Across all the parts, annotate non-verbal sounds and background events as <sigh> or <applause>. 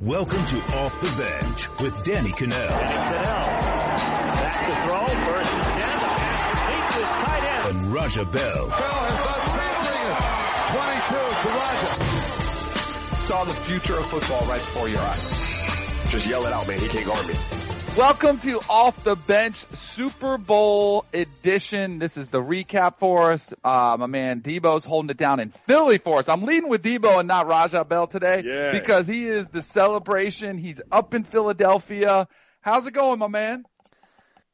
Welcome to Off the Bench with Danny Kanell. Cannell. Back to throw. First and ten. The pass complete to his tight end. And Raja Bell. Bell has done something. 22 to Raja. Saw the future of football right before your eyes. Just yell it out, man. He can't guard me. Welcome to Off the Bench Super Bowl edition. This is the recap for us. Uh, my man Debo's holding it down in Philly for us. I'm leading with Debo and not Raja Bell today Yeah. because he is the celebration. He's up in Philadelphia. How's it going, my man?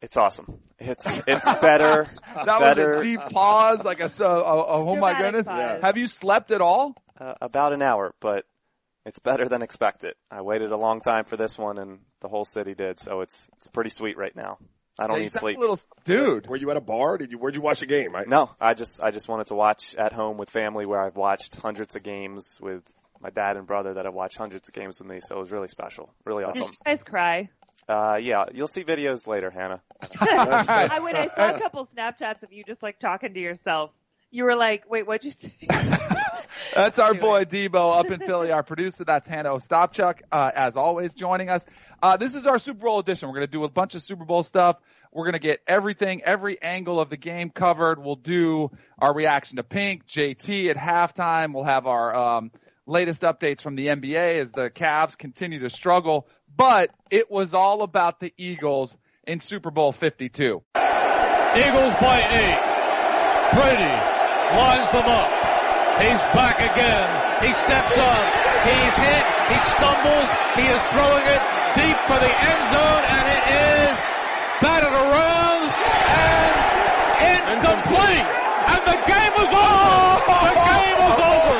It's awesome. It's it's better. <laughs> That better. was a deep pause, like a, so, oh, oh my goodness. pause. Have you slept at all? Uh, about an hour, but it's better than expected. I waited a long time for this one, and the whole city did. So it's it's pretty sweet right now. I don't Yeah, need sleep. Little, dude. Were you at a bar? Did you? Where'd you watch the game? I, No, I just I just wanted to watch at home with family, where I've watched hundreds of games with my dad and brother that have watched hundreds of games with me. So it was really special, really awesome. Did awesome. you guys cry? Uh, yeah, you'll see videos later, Hannah. <laughs> <laughs> I when I saw a couple Snapchats of you just like talking to yourself. You were like, "Wait, what'd you say?" <laughs> That's our boy Debo <laughs> up in Philly, our producer. That's Hannah Ostapchuk, uh, as always, joining us. Uh, this is our Super Bowl edition. We're going to do a bunch of Super Bowl stuff. We're going to get everything, every angle of the game covered. We'll do our reaction to Pink, JT at halftime. We'll have our um, latest updates from the NBA as the Cavs continue to struggle. But it was all about the Eagles in Super Bowl 52. Eagles by eight. Brady lines them up. He's back again. He steps up. He's hit. He stumbles. He is throwing it deep for the end zone, and it is batted around and incomplete. And the game is over. The game is over.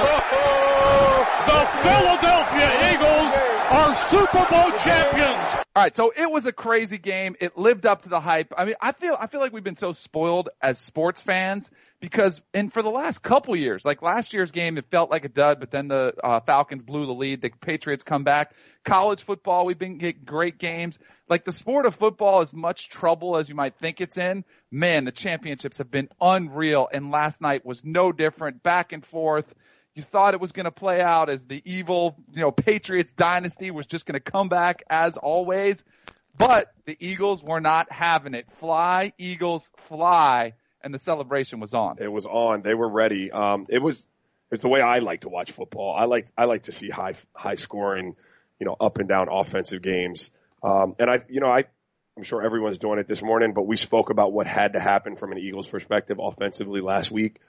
The Philadelphia Eagles are Super Bowl champions. All right, so it was a crazy game. It lived up to the hype. I mean, I feel I feel like we've been so spoiled as sports fans because, and for the last couple years, like last year's game, it felt like a dud, but then the uh, Falcons blew the lead. The Patriots come back. College football, we've been getting great games. Like the sport of football, as much trouble as you might think it's in, man, the championships have been unreal. And last night was no different. Back and forth. You thought it was going to play out as the evil, you know, Patriots dynasty was just going to come back as always. But the Eagles were not having it. Fly, Eagles, fly. And the celebration was on. it was on. They were ready. Um, it was. It's the way I like to watch football. I like. I like to see high, high scoring, you know, up and down offensive games. Um, and I, you know, I, I'm sure everyone's doing it this morning, but we spoke about what had to happen from an Eagles perspective offensively last week.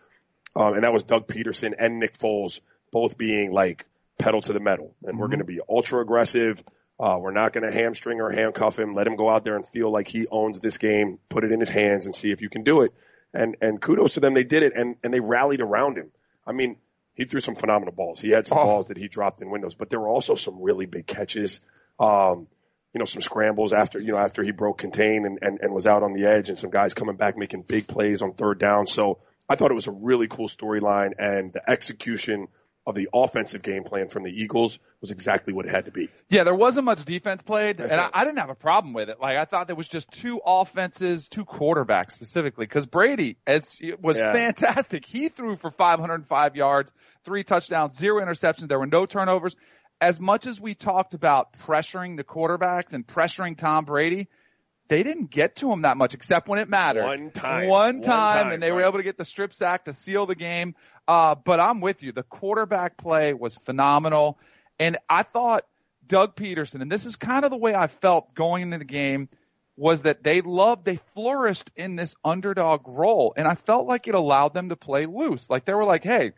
Um, and that was Doug Pederson and Nick Foles both being like pedal to the metal. And we're going to be ultra aggressive. Uh, we're not going to hamstring or handcuff him. Let him go out there and feel like he owns this game. Put it in his hands and see if you can do it. And and kudos to them. They did it and and they rallied around him. I mean, he threw some phenomenal balls. He had some Oh. balls that he dropped in windows, but there were also some really big catches. Um, you know, some scrambles after, you know, after he broke contain and, and, and was out on the edge and some guys coming back making big plays on third down. So I thought it was a really cool storyline and the execution of the offensive game plan from the Eagles was exactly what it had to be. Yeah, there wasn't much defense played, and I, I didn't have a problem with it. Like I thought there was just two offenses, two quarterbacks specifically, because Brady as was Yeah. fantastic. He threw for 505 yards, three touchdowns, zero interceptions. There were no turnovers. As much as we talked about pressuring the quarterbacks and pressuring Tom Brady, they didn't get to him that much, except when it mattered. One time. One One time, time, and they were able to get the strip sack to seal the game. Uh, but I'm with you. The quarterback play was phenomenal. And I thought Doug Pederson, and this is kind of the way I felt going into the game, was that they loved, they flourished in this underdog role. And I felt like it allowed them to play loose. Like they were like, hey,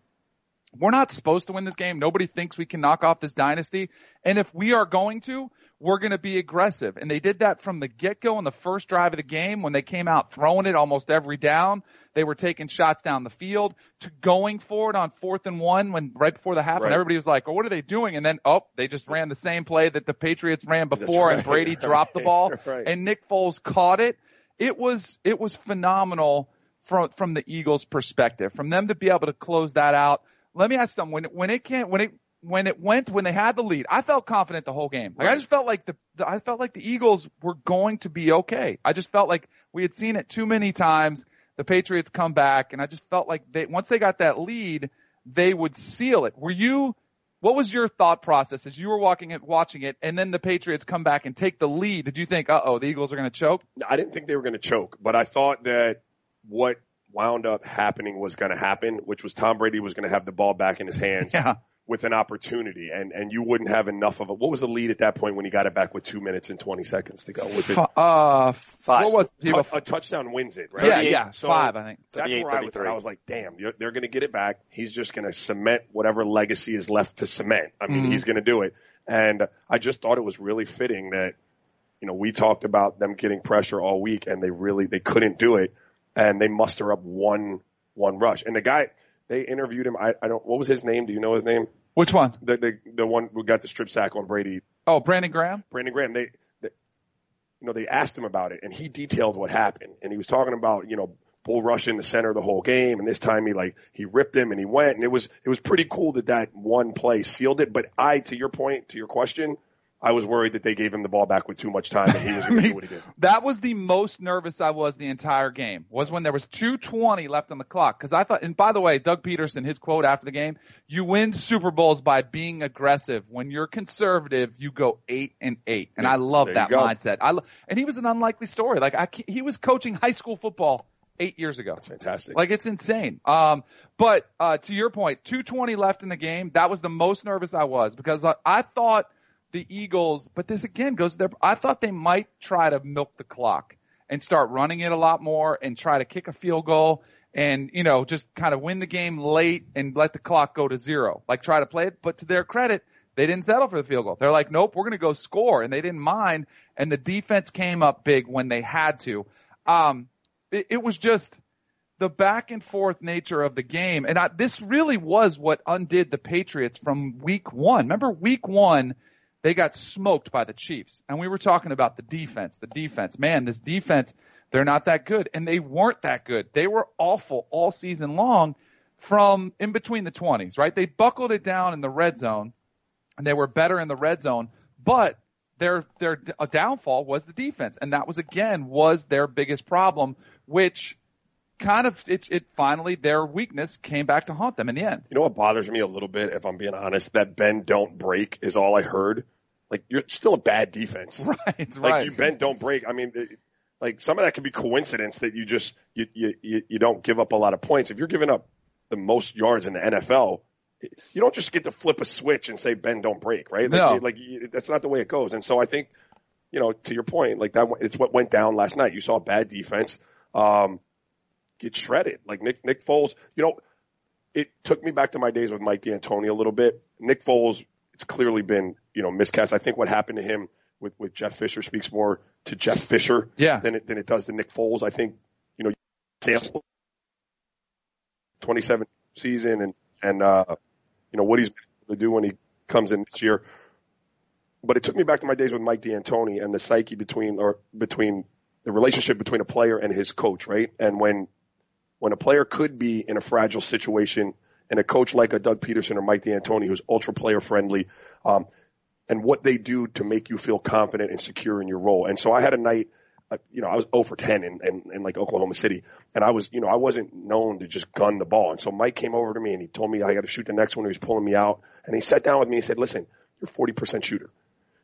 we're not supposed to win this game. Nobody thinks we can knock off this dynasty. And if we are going to, we're going to be aggressive. And they did that from the get-go in the first drive of the game when they came out throwing it almost every down. They were taking shots down the field to going for it on fourth and one when right before the half Right. and everybody was like, oh, what are they doing? And then, oh, they just ran the same play that the Patriots ran before and right. Brady <laughs> dropped the ball Right. and Nick Foles caught it. It was, it was phenomenal from, from the Eagles perspective, from them to be able to close that out. Let me ask them when, when it can't, when it, when it went, when they had the lead, I felt confident the whole game. Like I just felt like the, the, I felt like the Eagles were going to be okay. I just felt like we had seen it too many times. The Patriots come back and I just felt like they, once they got that lead, they would seal it. Were you what was your thought process as you were walking it, watching it, and then the Patriots come back and take the lead? Did you think, uh oh, the Eagles are going to choke? I didn't think they were going to choke, but I thought that what wound up happening was going to happen, which was Tom Brady was going to have the ball back in his hands Yeah. With an opportunity, and and you wouldn't have enough of it. What was the lead at that point when he got it back with two minutes and twenty seconds to go? Was it uh, Five. what was tou- a touchdown wins it? Right? yeah, yeah, So five, I think. That's 38, where I was. 33. I was like, damn, you're, they're going to get it back. He's just going to cement whatever legacy is left to cement. I mean, Mhm. he's going to do it. And I just thought it was really fitting that, you know, we talked about them getting pressure all week and they really, they couldn't do it. And they muster up one, one rush. And the guy, they interviewed him. I, I don't, what was his name? Do you know his name? Which one? The, the, the one who got the strip sack on Brady, Oh, Brandon Graham. Brandon Graham. They, they, you know, they asked him about it and he detailed what happened. And he was talking about, you know, bull rush in the center of the whole game. And this time he like, he ripped him and he went and it was, it was pretty cool that that one play sealed it. But I, to your point, to your question, I was worried that they gave him the ball back with too much time and he was going to do what he did. That was the most nervous I was the entire game. Was when there was 2:20 left on the clock because I thought. And by the way, Doug Pederson, his quote after the game: "You win Super Bowls by being aggressive. When you're conservative, you go eight and eight." And I love There that mindset. I lo- and he was an unlikely story. Like I, he was coaching high school football eight years ago. That's Fantastic. Like it's insane. Um, but uh, to your point, 220 left in the game. That was the most nervous I was because I, I thought the Eagles. But this again goes there. I thought they might try to milk the clock and start running it a lot more and try to kick a field goal and you know just kind of win the game late and let the clock go to zero. Like try to play it. But to their credit. They didn't settle for the field goal. They're like, nope, we're going to go score, and they didn't mind. And the defense came up big when they had to. Um, it, it was just the back and forth nature of the game. And I, this really was what undid the Patriots from week one. Remember week one, they got smoked by the Chiefs and we were talking about the defense, the defense, man, this defense, they're not that good and they weren't that good. They were awful all season long from in between the twenties, right? They buckled it down in the red zone and they were better in the red zone, but their their downfall was the defense, and that was again was their biggest problem, which kind of it, it finally their weakness came back to haunt them in the end. You know what bothers me a little bit, if I'm being honest, that bend don't break is all I heard. Like you're still a bad defense. <laughs> Right, Like right. you bend don't break. I mean, it, like some of that could be coincidence that you just you, you you don't give up a lot of points. If you're giving up the most yards in the NFL, you don't just get to flip a switch and say bend don't break, right? Like, No. like that's not the way it goes. And so I think, you know, to your point, like that, it's what went down last night. You saw a bad defense um, get shredded. Like Nick Nick Foles, you know, it took me back to my days with Mike D'Antoni a little bit. Nick Foles, it's clearly been, you know, miscast. I think what happened to him with, with Jeff Fisher speaks more to Jeff Fisher Yeah. than it, than it does to Nick Foles. I think, you know, sample 27 season and, and, uh, you know, what he's able to do when he comes in this year. But it took me back to my days with Mike D'Antoni and the psyche between, or between the relationship between a player and his coach, right? And when, when a player could be in a fragile situation and a coach like a Doug Pederson or Mike D'Antoni who's ultra player friendly, um, and what they do to make you feel confident and secure in your role. And so I had a night, uh, you know, I was 0 for 10 in, in, in like Oklahoma City and I was, you know, I wasn't known to just gun the ball. And so Mike came over to me and he told me I got to shoot the next one. He was pulling me out and he sat down with me and said, listen, you're a 40% shooter.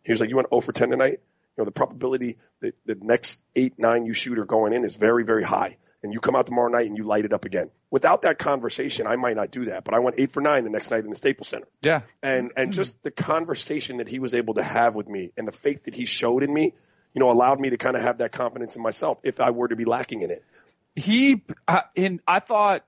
He was like, you went 0 for 10 tonight? You know, the probability that the next eight, nine you shoot are going in is very, very high. And you come out tomorrow night and you light it up again. Without that conversation, I might not do that, but I went eight for nine the next night in the Staples Center Yeah. and and just the conversation that he was able to have with me and the faith that he showed in me, you know, allowed me to kind of have that confidence in myself if I were to be lacking in it. he uh, in I thought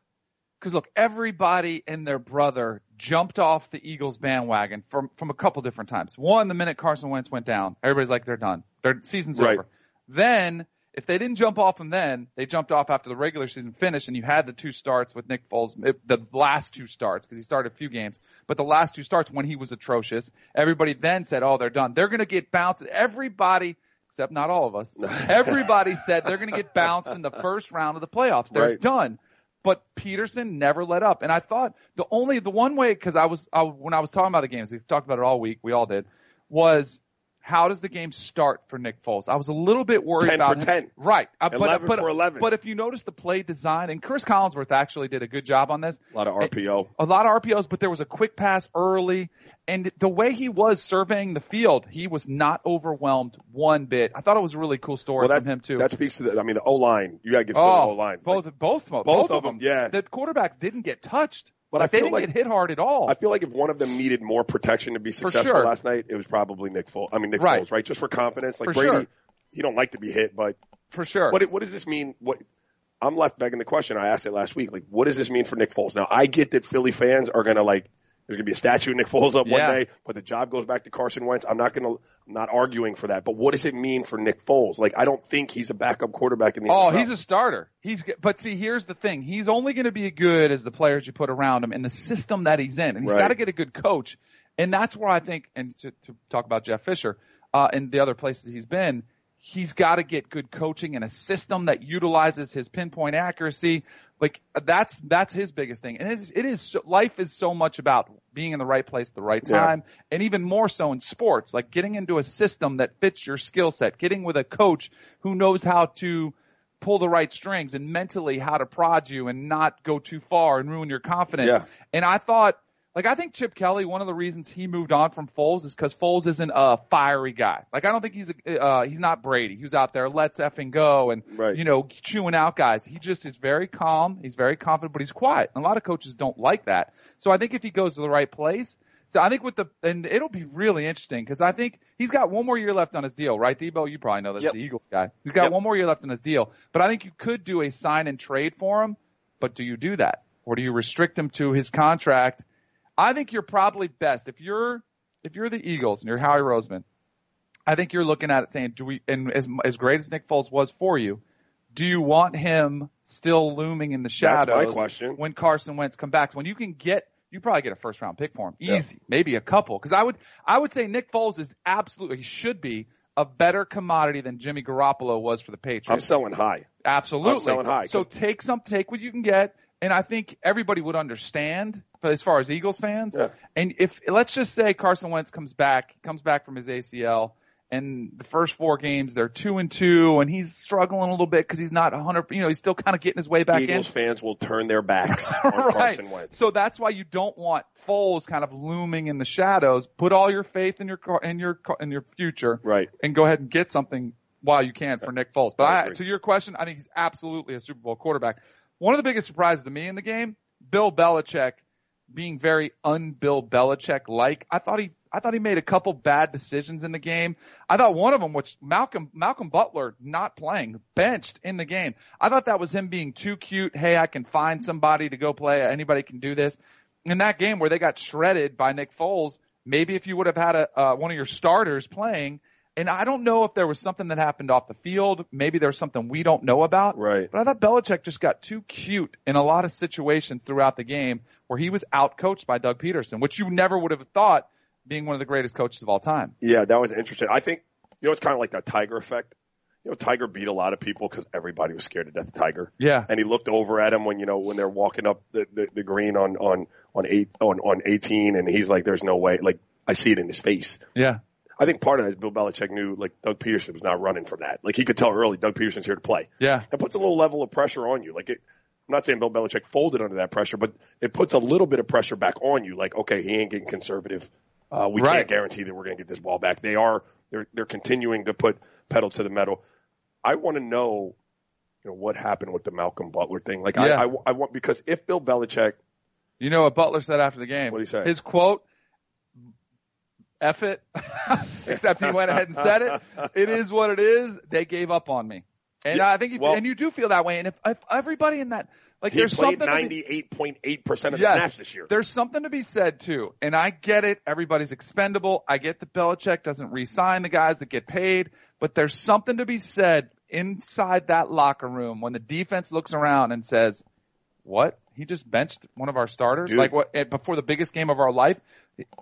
because look, everybody and their brother jumped off the Eagles bandwagon from from a couple different times. One, the minute Carson Wentz went down, everybody's like they're done, their season's Right. over. Then if they didn't jump off him then, they jumped off after the regular season finished, and you had the two starts with Nick Foles, the last two starts because he started a few games, but the last two starts when he was atrocious. Everybody then said, "Oh, they're done. They're going to get bounced." Everybody. Except not all of us. <laughs> Everybody said they're going to get bounced in the first round of the playoffs. They're Right. done. But Pederson never let up. And I thought the only, the one way, cause I was, I, when I was talking about the games, we talked about it all week, we all did, was how does the game start for Nick Foles? I was a little bit worried 10 about for him. 10. Right. Uh, 11 but, but, for 11. But if you notice the play design, and Chris Collinsworth actually did a good job on this. A lot of RPO. A lot of RPOs, but there was a quick pass early. And the way he was surveying the field, he was not overwhelmed one bit. I thought it was a really cool story Well, that, from him too. That speaks to the, I mean, the O line. You got to give Philly oh, O line. both, both, both, both of of them. them, yeah. The quarterbacks didn't get touched. But like, I they feel didn't like- get hit hard at all. I feel like if one of them needed more protection to be successful sure. last night, it was probably Nick Foles. I mean, Nick Right. Foles, right? Just for confidence. Like For Brady, sure. he don't like to be hit, but for sure. what what does this mean? What I'm left begging the question. I asked it last week. Like, what does this mean for Nick Foles? Now, I get that Philly fans are gonna like. There's gonna be a statue of Nick Foles up Yeah. one day, but the job goes back to Carson Wentz. I'm not gonna. I'm not arguing for that. But what does it mean for Nick Foles? Like, I don't think he's a backup quarterback in the. Oh, NFL. he's a starter. He's g- but see, here's the thing: he's only going to be good as the players you put around him and the system that he's in, and he's Right. got to get a good coach. And that's where I think, and to, to talk about Jeff Fisher uh, and the other places he's been, he's got to get good coaching and a system that utilizes his pinpoint accuracy. Like that's that's his biggest thing, and it is, it is life is so much about being in the right place at the right Yeah. time, and even more so in sports, like getting into a system that fits your skill set, getting with a coach who knows how to pull the right strings and mentally how to prod you and not go too far and ruin your confidence. Yeah. And I thought, like, I think Chip Kelly, one of the reasons he moved on from Foles is because Foles isn't a fiery guy. Like, I don't think he's a, uh, he's not Brady. He was out there, let's effing go and, Right. you know, chewing out guys. He just is very calm. He's very confident, but he's quiet. And a lot of coaches don't like that. So I think if he goes to the right place, so I think with the, and it'll be really interesting because I think he's got one more year left on his deal, right, Debo? You probably know this, Yep. the Eagles guy. He's got Yep. one more year left on his deal, but I think you could do a sign and trade for him. But do you do that? Or do you restrict him to his contract? I think you're probably best if you're, if you're the Eagles and you're Howie Roseman, I think you're looking at it saying, do we, and as, as great as Nick Foles was for you, do you want him still looming in the shadows That's my question. when Carson Wentz come back? When you can get, you probably get a first round pick for him. Yeah. Easy. Maybe a couple. Cause I would, I would say Nick Foles is absolutely, he should be a better commodity than Jimmy Garoppolo was for the Patriots. I'm selling high. Absolutely. I'm selling high, So take some, take what you can get. And I think everybody would understand, but as far as Eagles fans, Yeah. and if let's just say Carson Wentz comes back, comes back from his ACL, and the first four games they're two and two, and he's struggling a little bit because he's not a hundred, you know, he's still kind of getting his way back in. Eagles in. fans will turn their backs <laughs> on right. Carson Wentz. So that's why you don't want Foles kind of looming in the shadows. Put all your faith in your car- in your in your future, Right. and go ahead and get something while you can for Nick Foles. But I I, to your question, I think he's absolutely a Super Bowl quarterback. One of the biggest surprises to me in the game, Bill Belichick being very un-Bill Belichick like. I thought he, I thought he made a couple bad decisions in the game. I thought one of them, which Malcolm, Malcolm Butler not playing, benched in the game. I thought that was him being too cute. Hey, I can find somebody to go play. Anybody can do this. In that game where they got shredded by Nick Foles, maybe if you would have had a, uh, one of your starters playing, and I don't know if there was something that happened off the field. Maybe there was something we don't know about. Right. But I thought Belichick just got too cute in a lot of situations throughout the game where he was out coached by Doug Pederson, which you never would have thought being one of the greatest coaches of all time. Yeah, that was interesting. I think you know it's kind of like that Tiger effect. You know, Tiger beat a lot of people because everybody was scared to death of Tiger. Yeah. and he looked over at him when you know when they're walking up the, the, the green on on on eight on on eighteen, and he's like, "There's no way." Like I see it in his face. Yeah. I think part of that is Bill Belichick knew like Doug Pederson was not running from that. Like he could tell early Doug Pederson's here to play. Yeah. It puts a little level of pressure on you. Like it, I'm not saying Bill Belichick folded under that pressure, but it puts a little bit of pressure back on you. Like, okay, he ain't getting conservative. Uh, we Right. can't guarantee that we're going to get this ball back. They are, they're, they're continuing to put pedal to the metal. I want to know, you know, what happened with the Malcolm Butler thing. Like, Yeah. I, I, I want, because if Bill Belichick, You know what Butler said after the game? What'd he say? His quote, F it, <laughs> except he went ahead and said it. It is what it is. They gave up on me. And Yeah, I think, you, well- and you do feel that way. And if, if everybody in that, like he there's something 98.8% of the yes, snaps this year. There's something to be said too, and I get it. Everybody's expendable. I get that Belichick doesn't re-sign the guys that get paid, but there's something to be said inside that locker room when the defense looks around and says, "What? He just benched one of our starters? Dude. Like what? eh, Before the biggest game of our life?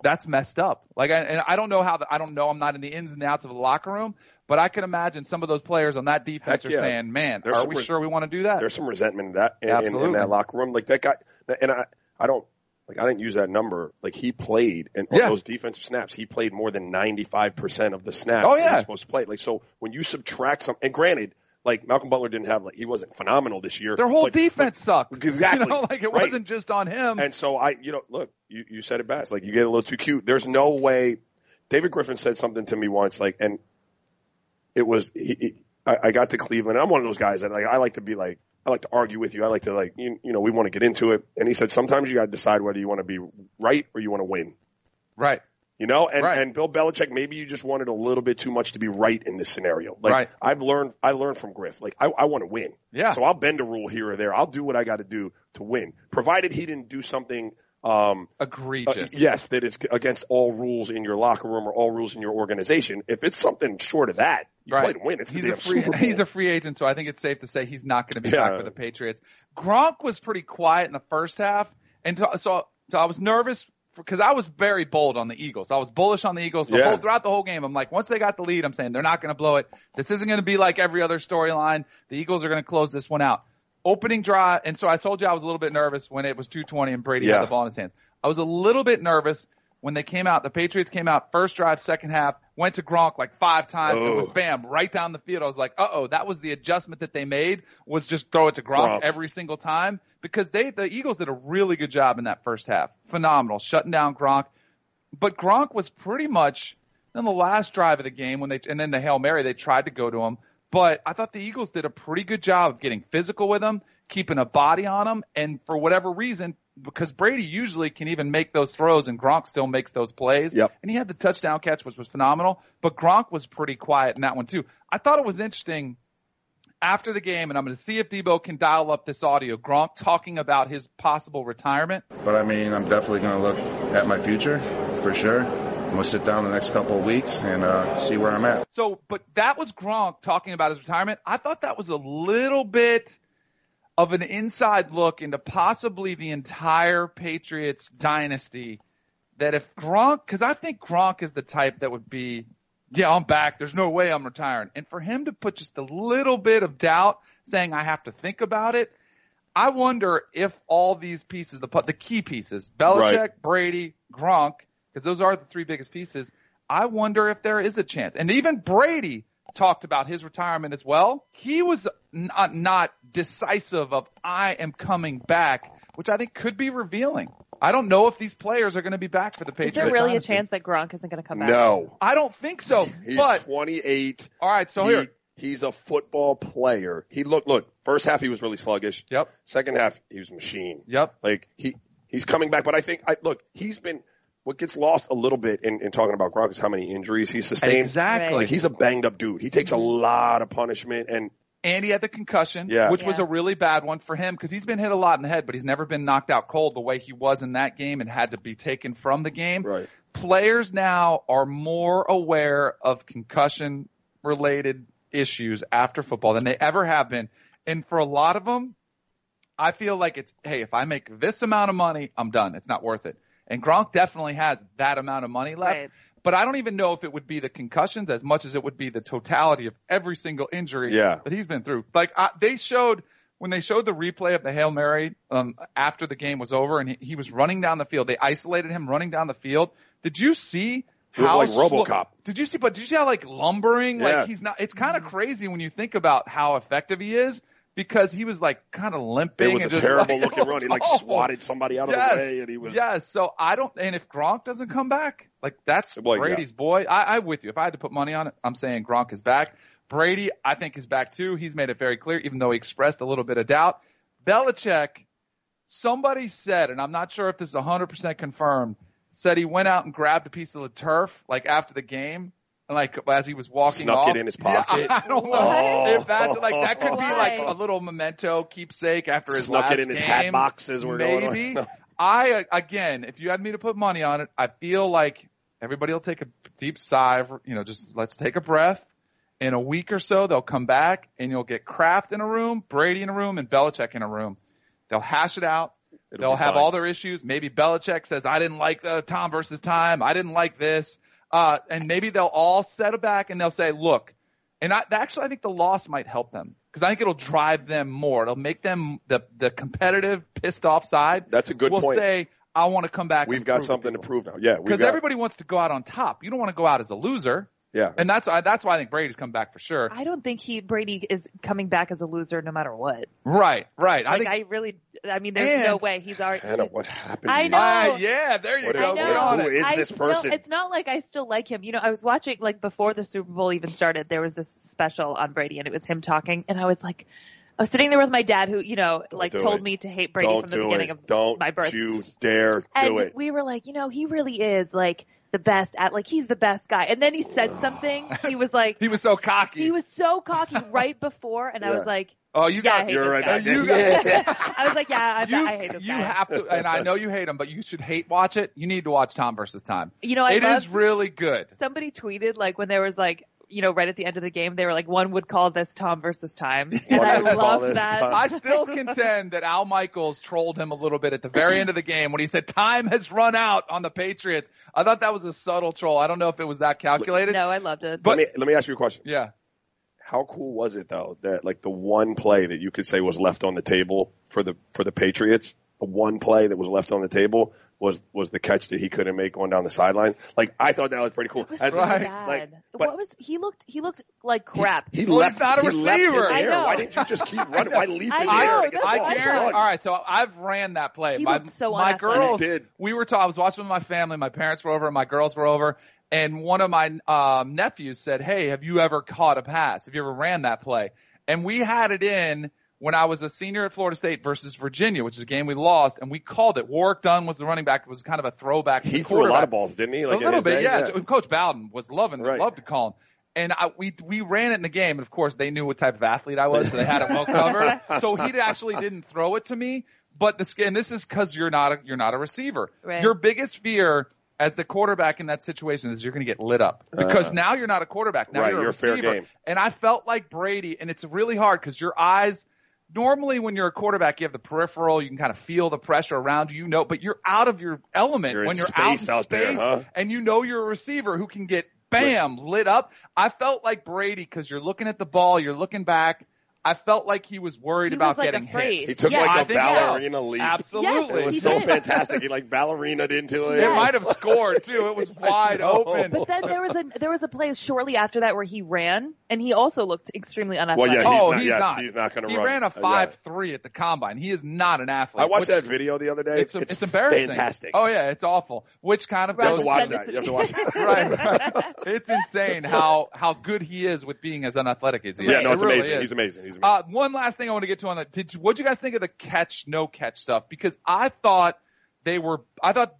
That's messed up. Like, I, and I don't know how. The, I don't know. I'm not in the ins and outs of the locker room, but I can imagine some of those players on that defense Heck are yeah. saying, "Man, There's are we res- sure we want to do that?" There's some resentment in that in, in, in that locker room. Like that guy, and I I don't like I didn't use that number. Like he played and Yeah. those defensive snaps, he played more than ninety five percent of the snaps. Oh, yeah. supposed to play. Like so, when you subtract some, and granted, like Malcolm Butler didn't have like he wasn't phenomenal this year. Their whole but- defense sucked. Exactly. <laughs> You know, <laughs> like it Right. wasn't just on him. And so I, you know, look, you, you said it best. Like you get a little too cute. There's no way. David Griffin said something to me once, like, and it was, he, he, I, I got to Cleveland. I'm one of those guys that like, I like to be like, I like to argue with you. I like to like, you, you know, we want to get into it. And he said, sometimes you got to decide whether you want to be right or you want to win. right. You know, and, Right. and Bill Belichick, maybe you just wanted a little bit too much to be right in this scenario. Like Right. I've learned, I learned from Griff. Like I, I want to win. Yeah. So I'll bend a rule here or there. I'll do what I got to do to win, provided he didn't do something. Um, uh, Egregious. yes, that is against all rules in your locker room or all rules in your organization. If it's something short of that, you Right. play to win. It's he's a free he's a free agent, so I think it's safe to say he's not going to be Yeah. back with the Patriots. Gronk was pretty quiet in the first half, and so, so I was nervous because I was very bold on the Eagles. I was bullish on the Eagles the Yeah. whole, throughout the whole game. I'm like, once they got the lead, I'm saying they're not going to blow it. This isn't going to be like every other storyline. The Eagles are going to close this one out. Opening drive, and so I told you I was a little bit nervous when it was 220 and Brady Yeah. had the ball in his hands. I was a little bit nervous when they came out. The Patriots came out first drive, second half, went to Gronk like five times, and it was Oh. bam right down the field. I was like, uh oh, that was the adjustment that they made was just throw it to Gronk, Gronk. every single time because they the Eagles did a really good job in that first half, phenomenal, shutting down Gronk. But Gronk was pretty much in the last drive of the game when they and then the hail mary they tried to go to him. But I thought the Eagles did a pretty good job of getting physical with him, keeping a body on him, and for whatever reason, because Brady usually can even make those throws and Gronk still makes those plays. Yep. And he had the touchdown catch, which was phenomenal. But Gronk was pretty quiet in that one too. I thought it was interesting after the game, and I'm going to see if Debo can dial up this audio. Gronk talking about his possible retirement. But I mean, I'm definitely going to look at my future for sure. I'm going to sit down the next couple of weeks and uh, see where I'm at. So, but that was Gronk talking about his retirement. I thought that was a little bit of an inside look into possibly the entire Patriots dynasty. That if Gronk, because I think Gronk is the type that would be, yeah, I'm back. There's no way I'm retiring. And for him to put just a little bit of doubt, saying I have to think about it, I wonder if all these pieces, the the key pieces, Belichick, Right. Brady, Gronk, because those are the three biggest pieces. I wonder if there is a chance. And even Brady talked about his retirement as well. He was not, uh, not decisive of I am coming back, which I think could be revealing. I don't know if these players are going to be back for the Patriots. Is there really a chance that Gronk isn't going to come back? no. I don't think so. <laughs> He's but 28. all right, so He- here. He's a football player. He look look. First half he was really sluggish. Yep. Second half he was a machine. Yep. Like he he's coming back, but I think I look he's been what gets lost a little bit in, in talking about Gronk is how many injuries he sustained. Exactly. Right. Like he's a banged up dude. He takes a mm-hmm. lot of punishment and and he had the concussion, Yeah. which was a really bad one for him because he's been hit a lot in the head, but he's never been knocked out cold the way he was in that game and had to be taken from the game. Right. Players now are more aware of concussion related issues after football than they ever have been. And for a lot of them, I feel like it's, hey, if I make this amount of money, I'm done. It's not worth it. And Gronk definitely has that amount of money left. Right. But I don't even know if it would be the concussions as much as it would be the totality of every single injury Yeah. that he's been through. Like I, they showed when they showed the replay of the hail mary um, after the game was over, and he, he was running down the field. They isolated him running down the field. Did you see how like slow- RoboCop. Did you see? But did you see how like lumbering? Yeah. Like he's not. It's kind of crazy when you think about how effective he is because he was like kind of limping. it was and a terrible like, looking <laughs> run. He like awful. swatted somebody out Yes. of the way and he was Yes. So I don't, and if Gronk doesn't come back, like that's Well, yeah. Brady's boy. I, I'm with you. If I had to put money on it, I'm saying Gronk is back. Brady, I think is back too. He's made it very clear, even though he expressed a little bit of doubt. Belichick, somebody said, and I'm not sure if this is 100% confirmed, said he went out and grabbed a piece of the turf, like after the game. And Like as he was walking Snuck off, it in his Yeah, <laughs> pocket? I don't know What? if that's like that could be like a little memento keepsake after his Snuck last it in his game. hat box as we're going on. Maybe. <laughs> I uh, again, if you had me to put money on it, I feel like everybody will take a deep sigh. Of, you know, just let's take a breath. In a week or so, they'll come back and you'll get Kraft in a room, Brady in a room, and Belichick in a room. They'll hash it out. It'll they'll have fine. all their issues. Maybe Belichick says, "I didn't like the Tom versus time. I didn't like this," uh, and maybe they'll all settle back and they'll say, "Look." And I, actually, I think the loss might help them because I think it'll drive them more. It'll make them the the competitive, pissed off side. That's a good will point. say, I want to come back. We've got something to prove now. Yeah, Because got- everybody wants to go out on top. You don't want to go out as a loser. Yeah. And that's why that's why I think Brady's come back for sure. I don't think he Brady is coming back as a loser no matter what. Right, right. I think I really, I mean, there's no way he's already. Hannah, what happened? I know. Ah, yeah, there you What go. is- I Get know. on Who it. is this still- person? it's not like I still like him. You know, I was watching like before the Super Bowl even started. There was this special on Brady, and it was him talking, and I was like, I was sitting there with my dad, who you know, like told it. me to hate Brady Don't from the do beginning it. of Don't my birth. you dare and do it. we were like, you know, he really is like the best at like he's the best guy. And then he said something. He <laughs> was like, He was so cocky. he was so cocky <laughs> right before, and I was like, oh, you yeah, got You're right guy. back there. <laughs> Yeah. I was like, yeah, I, you, I hate this you guy. have to, and I know you hate him, but you should hate watch it. You need to watch Tom versus Time. you know, I It is really good. somebody tweeted like when there was like you know right at the end of the game they were like one would call this Tom versus time <laughs> and I would loved that. Tom. I still contend that Al Michaels trolled him a little bit at the very end of the game when he said time has run out on the Patriots. I thought that was a subtle troll. I don't know if it was that calculated. No, I loved it. But let me let me ask you a question. Yeah. How cool was it though that like the one play that you could say was left on the table for the for the Patriots, the one play that was left on the table was was the catch that he couldn't make going down the sideline. Like I thought that was pretty cool. It was As- so right. bad. like, what was he looked? He looked like crap. He Well, left. he's not a he left it receiver. there. I know. Why didn't you just keep running? Why leap I in know, the air to get that's the I what? I guarantee. All right, so I've ran that play. He my so my unathletic. girls, did. we were talking. I was watching with my family. My parents were over, and my girls were over. And one of my um, nephews said, "Hey, have you ever caught a pass? Have you ever ran that play?" And we had it in when I was a senior at Florida State versus Virginia, which is a game we lost, and we called it. Warrick Dunn was the running back. It was kind of a throwback. He threw a lot of balls, didn't he? A Like in little bit, day? yeah. So Coach Bowden was loving, Right. loved to call him. And I, we we ran it in the game, and of course they knew what type of athlete I was, so they had it well covered. <laughs> so he actually didn't throw it to me. But the and this is because you're not a you're not a receiver. Right. Your biggest fear as the quarterback in that situation is you're going to get lit up because now you're not a quarterback. Now Uh. Right, you're a you're a fair receiver. game. And I felt like Brady, and it's really hard because your eyes. Normally, when you're a quarterback, you have the peripheral. You can kind of feel the pressure around you, you know, but you're out of your element You're when you're out in space there, huh? and you know you're a receiver who can get bam lit up. I felt like Brady because you're looking at the ball, you're looking back. I felt like he was worried He about was, like, getting afraid. hit. He took Yeah, like a think so. ballerina leap. Absolutely. It was so did. fantastic. He like ballerinaed into it. It might have scored too. It was <laughs> wide open. But then there was a there was a play shortly after that where he ran and he also looked extremely unathletic. Well, yeah, he's oh, not- he's yes, not. he's not gonna He run. ran a Uh, yeah. five three at the combine. He is not an athlete. I watched which- that video the other day. It's, it's, embarrassing. Fantastic. Oh yeah, it's awful. Which kind of you have to watch that. You have to watch <laughs> that. right, right. <laughs> It's insane how how good he is with being as unathletic as he is. Yeah, no, it's amazing. is. He's amazing. He's amazing. Uh, one last thing I want to get to on that. Did what do you guys think of the catch no catch stuff? Because I thought they were. I thought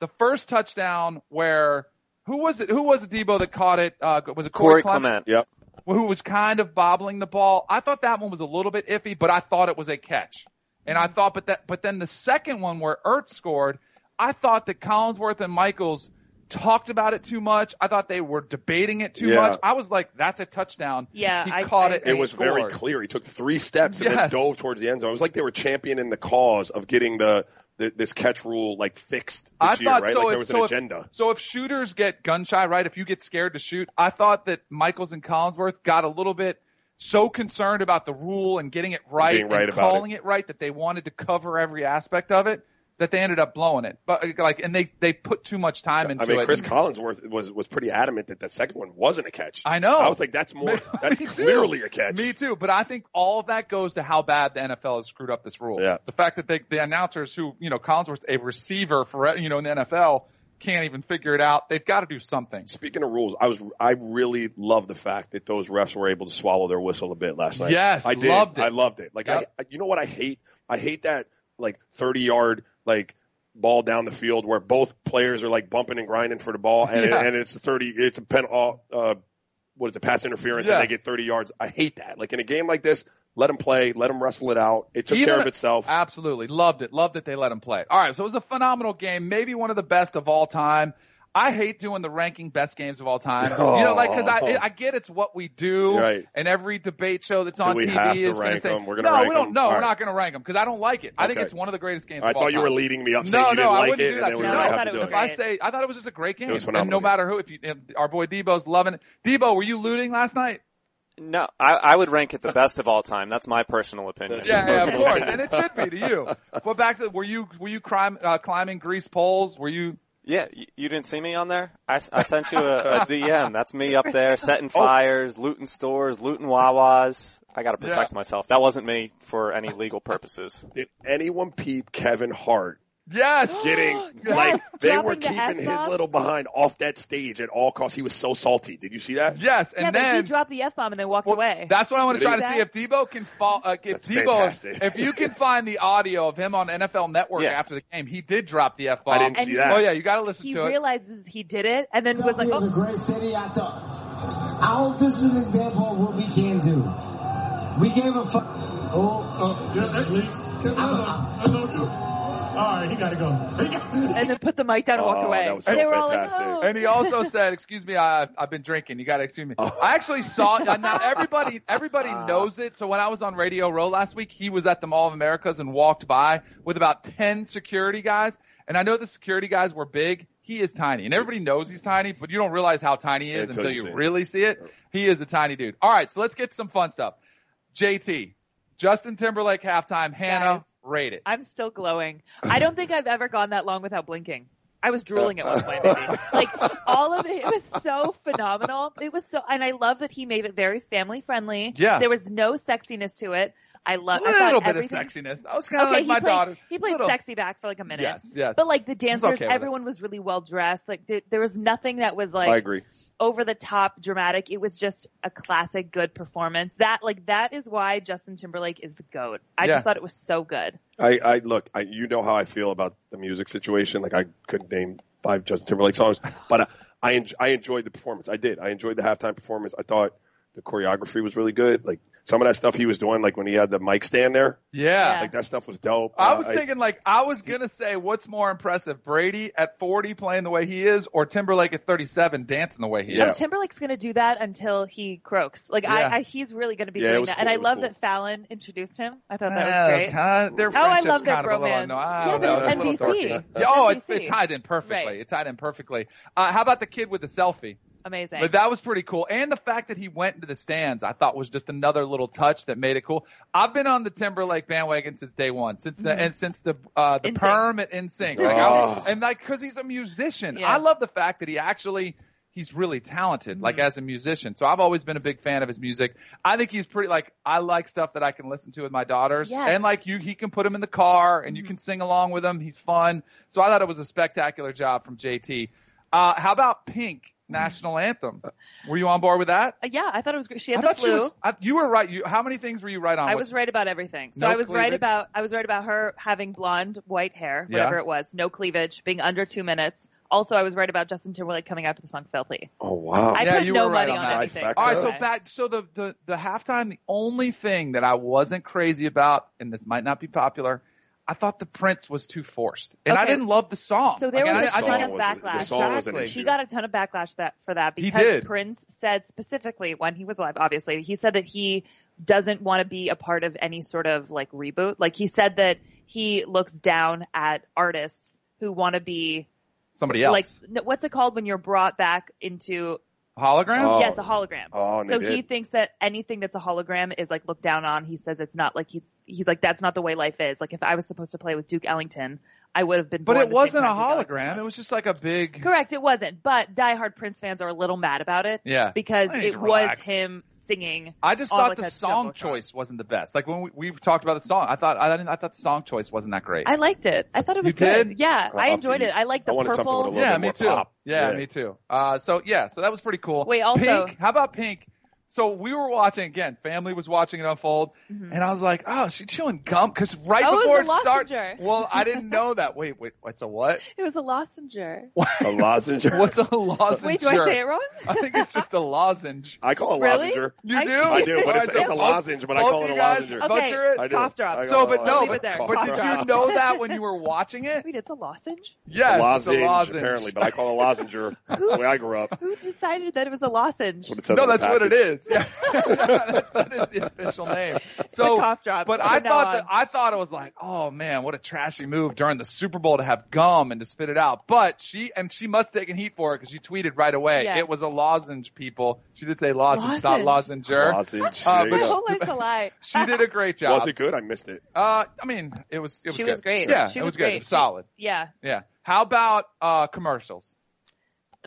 the first touchdown where who was it? Who was it? Debo that caught it? Uh, was it Corey, Corey Clement. yep. who was kind of bobbling the ball. I thought that one was a little bit iffy, but I thought it was a catch. And I thought, but that, but then the second one where Ertz scored, I thought that Collinsworth and Michaels talked about it too much. I thought they were debating it too Yeah. much. I was like, that's a touchdown. Yeah, he I- caught I it. agree. It and was very clear. He took three steps and then dove towards the end zone. It was like they were championing the cause of getting the, the this catch rule like fixed this I year, thought right? so. like if, there was so an if- agenda. so if shooters get gun shy, right? If you get scared to shoot, I thought that Michaels and Collinsworth got a little bit so concerned about the rule and getting it right Being right and about calling it. right that they wanted to cover every aspect of it that they ended up blowing it. But like, and they they put too much time into it. I mean, it. Chris Collinsworth was was pretty adamant that the second one wasn't a catch. I know. I was like, that's more. <laughs> That's clearly a catch. Me too. But I think all of that goes to how bad the NFL has screwed up this rule. Yeah. The fact that they, the announcers who, you know, Collinsworth a receiver for, you know, in the NFL can't even figure it out. They've got to do something. Speaking of rules, I was I really love the fact that those refs were able to swallow their whistle a bit last night. Yes, I did. loved it. I loved it. Like Yep. I, I- you know what I hate? I hate that like thirty yard like ball down the field where both players are like bumping and grinding for the ball, and Yeah. and it's a thirty. It's a pen. Uh, uh, what is it? Pass interference, Yeah. and they get thirty yards. I hate that. Like in a game like this, let them play, let them wrestle it out. It took Even- care of itself. Absolutely. Loved it. Loved that they let him play. All right. So it was a phenomenal game. Maybe one of the best of all time. I hate doing the ranking best games of all time. <laughs> You know, like, cause I, I get it's what we do. Right. And every debate show that's Do on we TV have to is going to rank say, them? We're gonna no, rank we don't, them? no, All we're right. not going to rank them because I don't like it. I think it's one of the greatest games I of all time. I thought you time. were leading me up. No, you no, didn't I like wouldn't it, do and that to you. No, I have thought it was If I say, I thought it was just a great game. was and no matter who, if you, if our boy Debo's loving it. Debo, were you looting last night? No, I, I would rank it the best of all time. That's my personal opinion. Yeah, yeah, of <laughs> course, and it should be to you. But back to were you were you climb, uh, climbing grease poles? Were you? Yeah, you, you didn't see me on there? I, I sent you a, <laughs> a DM. That's me up there Oh. setting fires, looting stores, looting Wawas. I gotta protect myself. That wasn't me for any legal purposes. Did anyone peep Kevin Hart Yes. <gasps> getting Yes, <gasps> like they dropping were the keeping his little behind off that stage at all costs. He was so salty. Did you see that? Yes, and yeah, but then he dropped the f bomb and then walked Well, away. That's what I want to try to see if Debo can fall. Uh, if That's Debo, fantastic. if you can find the audio of him on NFL Network Yeah. after the game, he did drop the f bomb. I didn't see And that. Oh yeah, you got to listen he to it. He realizes he did it and then was like, Philadelphia is a oh, great city. I thought. I hope this is an example of what we can do. We gave a fuck. Oh, Oh, yeah, that's me. That's on you. All right, he got to go. <laughs> And then put the mic down and walked Oh, away. that was and so they were all fantastic. like, oh. And he also said, "Excuse me, I, I've been drinking. You got to excuse me." Oh. I actually saw. <laughs> uh, Now everybody, everybody knows it. So when I was on Radio Row last week, he was at the Mall of Americas and walked by with about ten security guys. And I know the security guys were big. He is tiny, and everybody knows he's tiny, but you don't realize how tiny he is Until until you you see it. really see it. He is a tiny dude. All right, so let's get some fun stuff. JT, Justin Timberlake halftime. Hannah, Guys. Rate it. I'm still glowing. I don't think I've ever gone that long without blinking. I was drooling at one point, maybe. <laughs> Like all of it, it was so phenomenal. It was so, and I love that he made it very family friendly. Yeah. there was no sexiness to it. I love. A I thought little bit of everything- sexiness. I was kind of Okay, like he my played, daughter. He played Little- sexy back for like a minute. Yes, yes. But like the dancers, okay with it. everyone was really well dressed. Like there, there was nothing that was like I agree. Over the top dramatic. It was just a classic good performance. That like that is why Justin Timberlake is the goat. I Yeah. just thought it was so good. I, I look, I, you know how I feel about the music situation. Like I couldn't name five Justin Timberlake songs, but uh, I en- I enjoyed the performance. I did. I enjoyed the halftime performance. I thought the choreography was really good. Like some of that stuff he was doing, like when he had the mic stand there, Yeah. Yeah. like that stuff was dope. I Uh, was thinking like I was gonna say what's more impressive, Brady at 40 playing the way he is, or Timberlake at 37 dancing the way he Yeah. Oh, Timberlake's gonna do that until he croaks. Like Yeah. I, I, he's really gonna be Yeah, it doing was that. cool. And I love cool. that Fallon introduced him. I thought that Yeah, was great. kinda- their Oh, I love their kind of a little bromance. unknown. I Yeah, but it's NBC. dorky. It's Yeah, oh, it, it tied in perfectly. Right. It tied in perfectly. Uh, how about the kid with the selfie? Amazing. But that was pretty cool. And the fact that he went into the stands, I thought was just another little touch that made it cool. I've been on the Timberlake bandwagon since day one, since the, and since the, uh, the NSYNC. perm at NSYNC. Like, Oh. I'm- and like, cause he's a musician. Yeah. I love the fact that he actually, he's really talented, like as a musician. So I've always been a big fan of his music. I think he's pretty, like, I like stuff that I can listen to with my daughters. Yes. And like you, he can put him in the car and you can sing along with him. He's fun. So I thought it was a spectacular job from JT. Uh, how about Pink? National anthem. Were you on board with that? Uh, yeah, I thought it was great. She had I the flu. was. I, you were right. You, how many things were you right on? I What- was right about everything. So No I was right about I was right about her having blonde, white hair, whatever Yeah. it was, no cleavage, being under two minutes. Also, I was right about Justin Timberlake coming out to the song "Filthy." Oh wow! I Yeah, put you no were right money on on, that. anything. Trifecta. All right, so Okay. back. So the, the the halftime. The only thing that I wasn't crazy about, and this might not be popular, I thought the Prince was too forced, and I didn't love the song. So there Like, was I, a I ton of backlash. The song was an Exactly. He got a ton of backlash that for that He because did. Prince said specifically when he was alive, obviously, he said that he doesn't want to be a part of any sort of like reboot. Like he said that he looks down at artists who want to be somebody else. like what's it called when you're brought back into hologram. Oh. yes a hologram. Oh, so they he thinks that anything that's a hologram is like looked down on. He says it's not like he he's like that's not the way life is. Like if I was supposed to play with Duke Ellington, I would have been. But born it wasn't a time Duke Ellington hologram. It was just like a big. Correct, it wasn't. But diehard Prince fans are a little mad about it. Yeah. Because it to was him singing. I just thought like, the song Jumbotron. choice wasn't the best. Like when we, we talked about the song, I thought I didn't. I thought the song choice wasn't that great. I liked it. I thought it You was good. did? Yeah, Oh, I enjoyed upbeat. it. I liked the I wanted something purple. with a little yeah, bit me more too. pop. Yeah, Yeah. me too. Uh, so yeah, so that was pretty cool. Wait, also- Pink. How about Pink? So we were watching again. Family was watching it unfold, and I was like, "Oh, she's chewing gum." Because right Mm-hmm. Oh, before was a it started, well, I didn't <laughs> know that. Wait, wait, what's a what? It was a lozenger. A lozenge. <laughs> What's a lozenge? Wait, do I say it wrong? I think it's just a lozenge. I call it Really? lozenger. You do? do. I do, but it's, right, it's a lozenge, but I call it you a guys- lozenger. Okay, Butcher it? I do. cough drops. So, but no, but, but did you know that when you were watching it? Wait, it's a lozenge? Yes, lozenge, it's a lozenge. apparently, but I call it a lozenger <laughs> the way I grew up. Who decided that it was a lozenge? That's what it says No, that's what it package. Is. Yeah, <laughs> that's, that is the official name. So, cough drop but I thought that I thought it was like, oh man, what a trashy move during the Super Bowl to have gum and to spit it out. But she and she must have taken heat for it because she tweeted right away. Yeah. It was a lozenge, people. She did say lozenge, not Lozenge. lozenger. Lozenge. Uh, There but My whole life's a lie. she did a great job. Was it good? I missed it. Uh, I mean, it was. It was She good. was great. Yeah, she it was, was, good. great. It was solid. She- yeah. Yeah. How about uh commercials?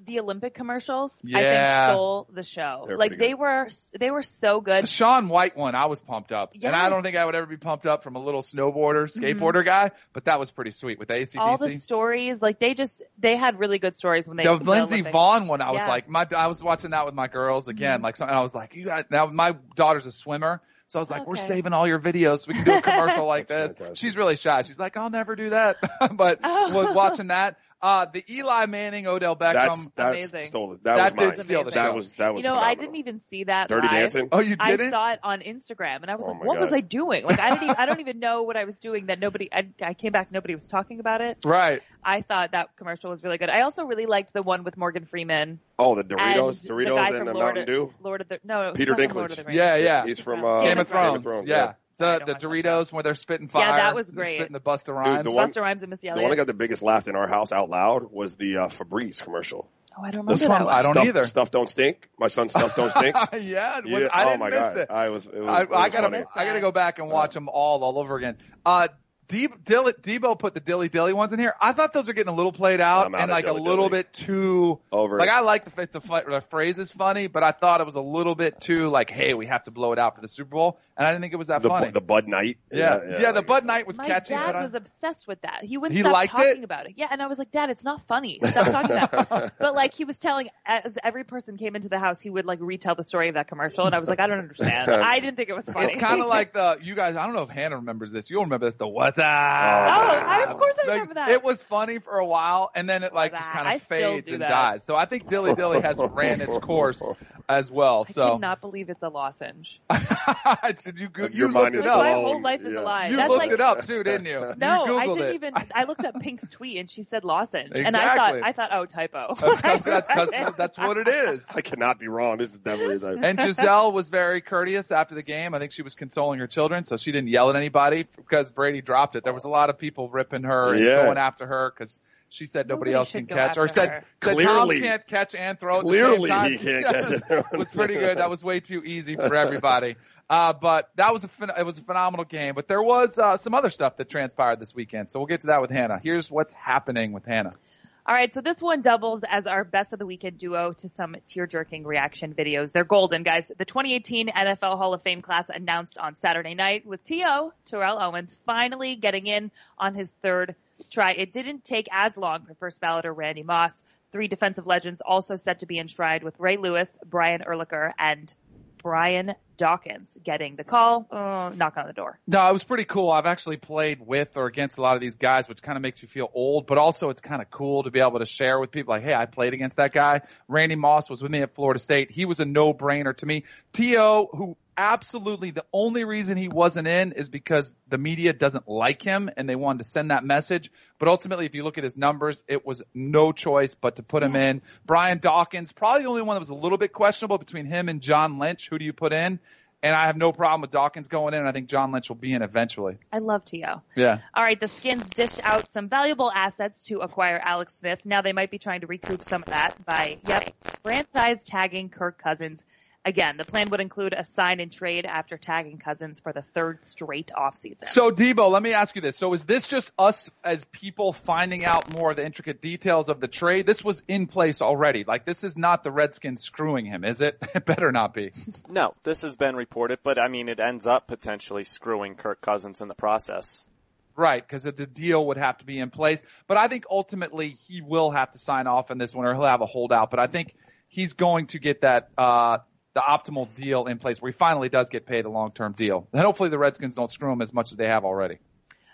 The Olympic commercials, I think, stole the show. They're like they were, they were so good. The Shaun White one, I was pumped up, and I don't think I would ever be pumped up from a little snowboarder, skateboarder guy, but that was pretty sweet with the ACDC. All the stories, like they just, they had really good stories when they. the the Lindsey Olympics. Vonn one, I was Yeah. Mm-hmm. like, my, I was watching that with my girls again, like, so, and I was like, you got now. My daughter's a swimmer, so I was like, we're saving all your videos so we can do a commercial <laughs> like this. fantastic. She's really shy. She's like, I'll never do that, <laughs> but Oh. <laughs> was watching that. Uh, the Eli Manning, Odell Beckham. that's Amazing. stolen. That, That was mine. did steal the that show. was that was. You know, I didn't even see that Dirty live. Dancing. oh, you didn't? saw it on Instagram, and I was Oh like, my "What was I doing? Like, I didn't. Even, I don't <laughs> even know what I was doing. That nobody. I, I came back, nobody was talking about it. right. I thought that commercial was really good. I also really liked the one with Morgan Freeman Oh, the and Doritos, the Doritos, and the Lord Mountain of, Dew. Lord of the no, no Peter he's Lord Dinklage. of the Rings. Yeah, yeah. He's from Game uh, of Game of Thrones. Thrones, yeah. I The the Doritos where they're spitting fire. Yeah, that was great. Spitting the Busta Dude, Rhymes. the one- Busta Rhymes and Missy The Elliott. one that got the biggest laugh in our house out loud was the uh, Febreze commercial. oh, I don't This remember one, that I don't stuff, either. Stuff don't stink. My son's stuff don't stink. <laughs> yeah, it was, Yeah, I oh didn't my miss god, it. I was. It was I, I gotta. I gotta go back and watch them all, all over again. Uh, D- Dill- Debo put the dilly dilly ones in here. I thought those were getting a little played out out and of like a little dilly. bit too Over Like. I like the, the, the phrase is funny, but I thought it was a little bit too like, hey, we have to blow it out for the Super Bowl, and I didn't think it was that the, funny. the Bud Night. yeah, yeah, the like- Bud Night was My catchy, dad but I, was obsessed with that. He wouldn't He stop liked talking it? about it. Yeah, and I was like, Dad, it's not funny. Stop talking about it. <laughs> But like he was telling, as every person came into the house, he would like retell the story of that commercial, and I was like, I don't understand. <laughs> I didn't think it was funny. it's kind of like the you guys. I don't know if Hannah remembers this. You'll remember this. The what's up? Oh, oh I, of course I Like, remember that. It was funny for a while, and then it like just kind of still fades and that. dies. So I think Dilly Dilly has <laughs> ran its course as well. So I So cannot believe it's a lozenge. <laughs> did you go, you mind looked it up? My whole life is Yeah. a lie. You That's looked like, it up too, didn't you? <laughs> No, you I didn't it. even. I looked up Pink's tweet and she said lozenge, and I thought I thought oh typo. That's 'cause- that's 'cause- that's what it is. I cannot be wrong. This is definitely the. And Gisele was very courteous after the game. I think she was consoling her children, so she didn't yell at anybody because Brady dropped it. There was a lot of people ripping her and Yeah. going after her because she said nobody, Nobody else can go catch, or said, her. said Clearly. Tom can't catch and throw. At Clearly the same time. he can't <laughs> catch it. it was pretty good. That was way too easy for everybody. <laughs> Uh, but that was a phen- it was a phenomenal game. But there was uh, some other stuff that transpired this weekend, so we'll get to that with Hannah. Here's what's happening with Hannah. All right, so this one doubles as our best of the weekend duo to some tear-jerking reaction videos. They're golden, guys. The 2018 NFL Hall of Fame class announced on Saturday night with T.O. Terrell Owens finally getting in on his third try. It didn't take as long for first balloter Randy Moss. Three defensive legends also set to be enshrined with Ray Lewis, Brian Urlacher, and Brian Dawkins getting the call. Uh, knock on the door. No, it was pretty cool. I've actually played with or against a lot of these guys, which kind of makes you feel old, but also it's kind of cool to be able to share with people like, hey, I played against that guy. Randy Moss was with me at Florida State. He was a no-brainer to me. T.O., who absolutely the only reason he wasn't in is because the media doesn't like him and they wanted to send that message. But ultimately, if you look at his numbers, it was no choice but to put him in. Brian Dawkins, probably the only one that was a little bit questionable between him and John Lynch. Who do you put in? And I have no problem with Dawkins going in. I think John Lynch will be in eventually. I love T.O. Yeah. All right, the Skins dished out some valuable assets to acquire Alex Smith. Now they might be trying to recoup some of that by, yep, franchise tagging Kirk Cousins. Again, the plan would include a sign and trade after tagging Cousins for the third straight offseason. So Debo, let me ask you this. So is this just us as people finding out more of the intricate details of the trade? This was in place already. Like this is not the Redskins screwing him, is it? <laughs> It better not be. No, this has been reported, but I mean, it ends up potentially screwing Kirk Cousins in the process. Right, because the deal would have to be in place. But I think ultimately he will have to sign off on this one or he'll have a holdout. But I think he's going to get that, uh, the optimal deal in place where he finally does get paid a long-term deal. And hopefully the Redskins don't screw him as much as they have already.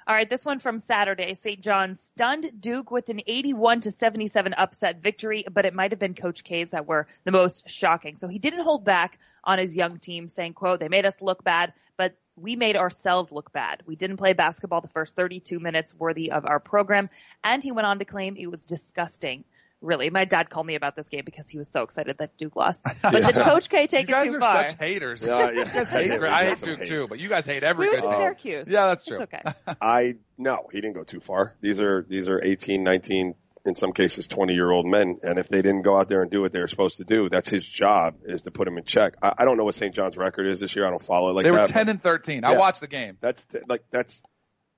All right, this one from Saturday. St. John stunned Duke with an 81 to 77 upset victory, but it might have been Coach K's that were the most shocking. So he didn't hold back on his young team saying, quote, they made us look bad, but we made ourselves look bad. We didn't play basketball the first 32 minutes worthy of our program. And he went on to claim it was disgusting Really, my dad called me about this game because he was so excited that Duke lost. <laughs> But did Coach K take you it guys too are far? such haters. Yeah, yeah. <laughs> You guys hate, Yeah, we I hate Duke hate. too, but you guys hate every we good went to team. Syracuse. Yeah, that's true. It's okay. <laughs> I no, he didn't go too far. These are these are 18, 19, in some cases 20 year old men, and if they didn't go out there and do what they were supposed to do, that's his job is to put him in check. I, I don't know what St. John's record is this year. I don't follow it like they were 10 and 13. I watched the game. That's t- like that's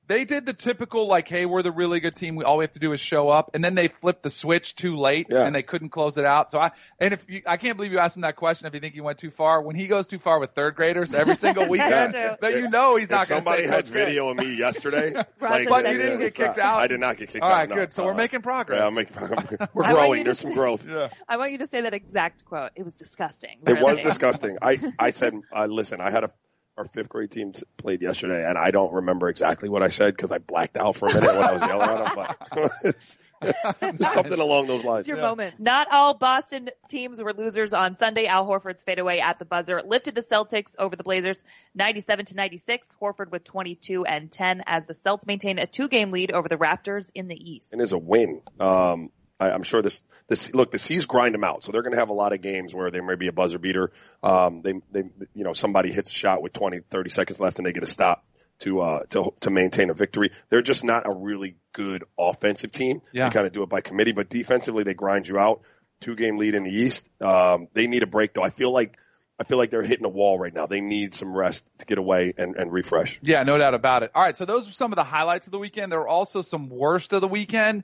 They did the typical like, hey, we're the really good team. We all we have to do is show up, and then they flipped the switch too late, Yeah. and they couldn't close it out. So I and if you, I can't believe you asked him that question if you think he went too far. When he goes too far with third graders every single <laughs> weekend, true. that you know he's if not going to somebody say had Coach K. video of me yesterday. <laughs> Roger But you didn't it. get kicked out. I did not get kicked All out. right, no. good. So we're Uh, making progress. Yeah, I'm making, <laughs> we're I want you growing. to There's some say- growth. Yeah. I want you to say that exact quote. It was disgusting. It was disgusting. I I said, uh, listen, I had a our fifth grade teams played yesterday, and I don't remember exactly what I said because I blacked out for a minute when I was yelling at them. But it's, <laughs> it's something along those lines. It's your moment. Not all Boston teams were losers on Sunday. Al Horford's fadeaway at the buzzer lifted the Celtics over the Blazers 97 to 96. Horford with 22 and 10 as the Celts maintain a two game lead over the Raptors in the East. and is a win. Um, I, I'm sure this, this, look, the C's grind them out. So they're going to have a lot of games where they may be a buzzer beater. Um, they, they, you know, somebody hits a shot with 20, 30 seconds left and they get a stop to, uh, to, to maintain a victory. They're just not a really good offensive team. Yeah. They kind of do it by committee, but defensively they grind you out. Two game lead in the East. Um, they need a break though. I feel like, I feel like they're hitting a wall right now. They need some rest to get away and, and refresh. Yeah, no doubt about it. All right, so those are some of the highlights of the weekend. There were also some worst of the weekend.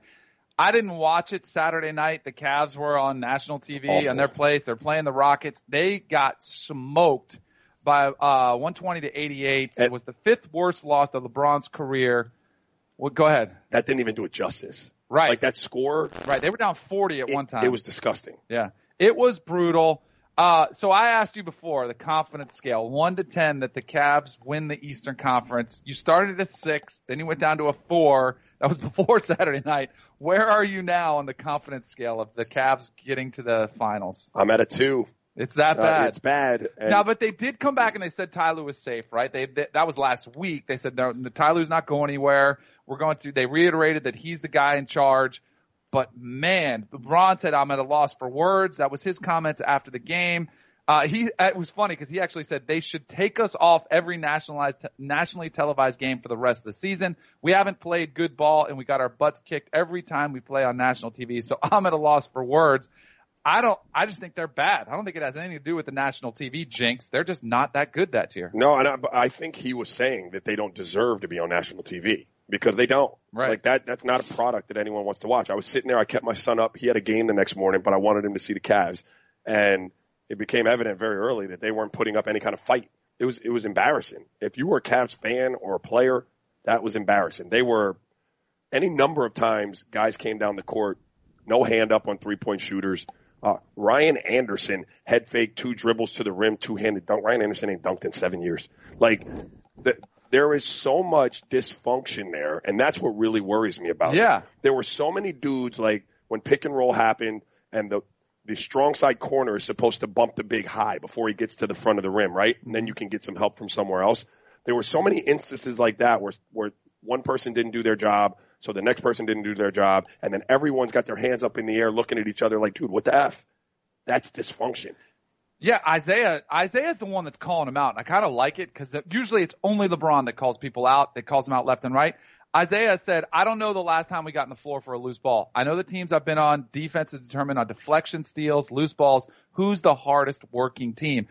I didn't watch it Saturday night. The Cavs were on national TV on their place. They're playing the Rockets. They got smoked by uh 120 to 88. It was the fifth worst loss of LeBron's career. Well, go ahead. That didn't even do it justice. Right. Like that score. Right, they were down 40 at it- one time. It was disgusting. Yeah. It was brutal. Uh, so I asked you before the confidence scale, one to 10, that the Cavs win the Eastern Conference. You started at a six, then you went down to a four. That was <laughs> before Saturday night. Where are you now on the confidence scale of the Cavs getting to the finals? I'm at a two. It's that Uh, bad. it's bad. And Now, but they did come back and they said Ty Lue was safe, right? They, they that was last week. They said no, no, Ty Lue's not going anywhere. We're going to. They reiterated that he's the guy in charge. But man, LeBron said I'm at a loss for words. That was his comments after the game. Uh, he it was funny because he actually said they should take us off every nationalized nationally televised game for the rest of the season. We haven't played good ball and we got our butts kicked every time we play on national TV. So <laughs> I'm at a loss for words. I don't. I just think they're bad. I don't think it has anything to do with the national TV jinx. They're just not that good that year. no, and I, but I think he was saying that they don't deserve to be on national TV because they don't. Right. Like that. That's not a product that anyone wants to watch. I was sitting there. I kept my son up. He had a game the next morning, but I wanted him to see the Cavs, and it became evident very early that they weren't putting up any kind of fight. It was it was embarrassing. If you were a Cavs fan or a player, that was embarrassing. They were any number of times guys came down the court, no hand up on three point shooters. Uh, Ryan Anderson head fake two dribbles to the rim, two handed dunk. Ryan Anderson ain't dunked in seven years. Like the, there is so much dysfunction there, and that's what really worries me about it. Yeah. There were so many dudes like when pick and roll happened and the the strong side corner is supposed to bump the big high before he gets to the front of the rim, right? And then you can get some help from somewhere else. There were so many instances like that where where one person didn't do their job, so the next person didn't do their job, and then everyone's got their hands up in the air looking at each other like, dude, what the F? That's dysfunction. Yeah, Isaiah. Isaiah's the one that's calling him out. And I kind of like it because usually it's only LeBron that calls people out. That calls them out left and right. Isaiah said, "I don't know the last time we got in the floor for a loose ball. I know the teams I've been on. Defense is determined on deflection, steals, loose balls. Who's the hardest working team?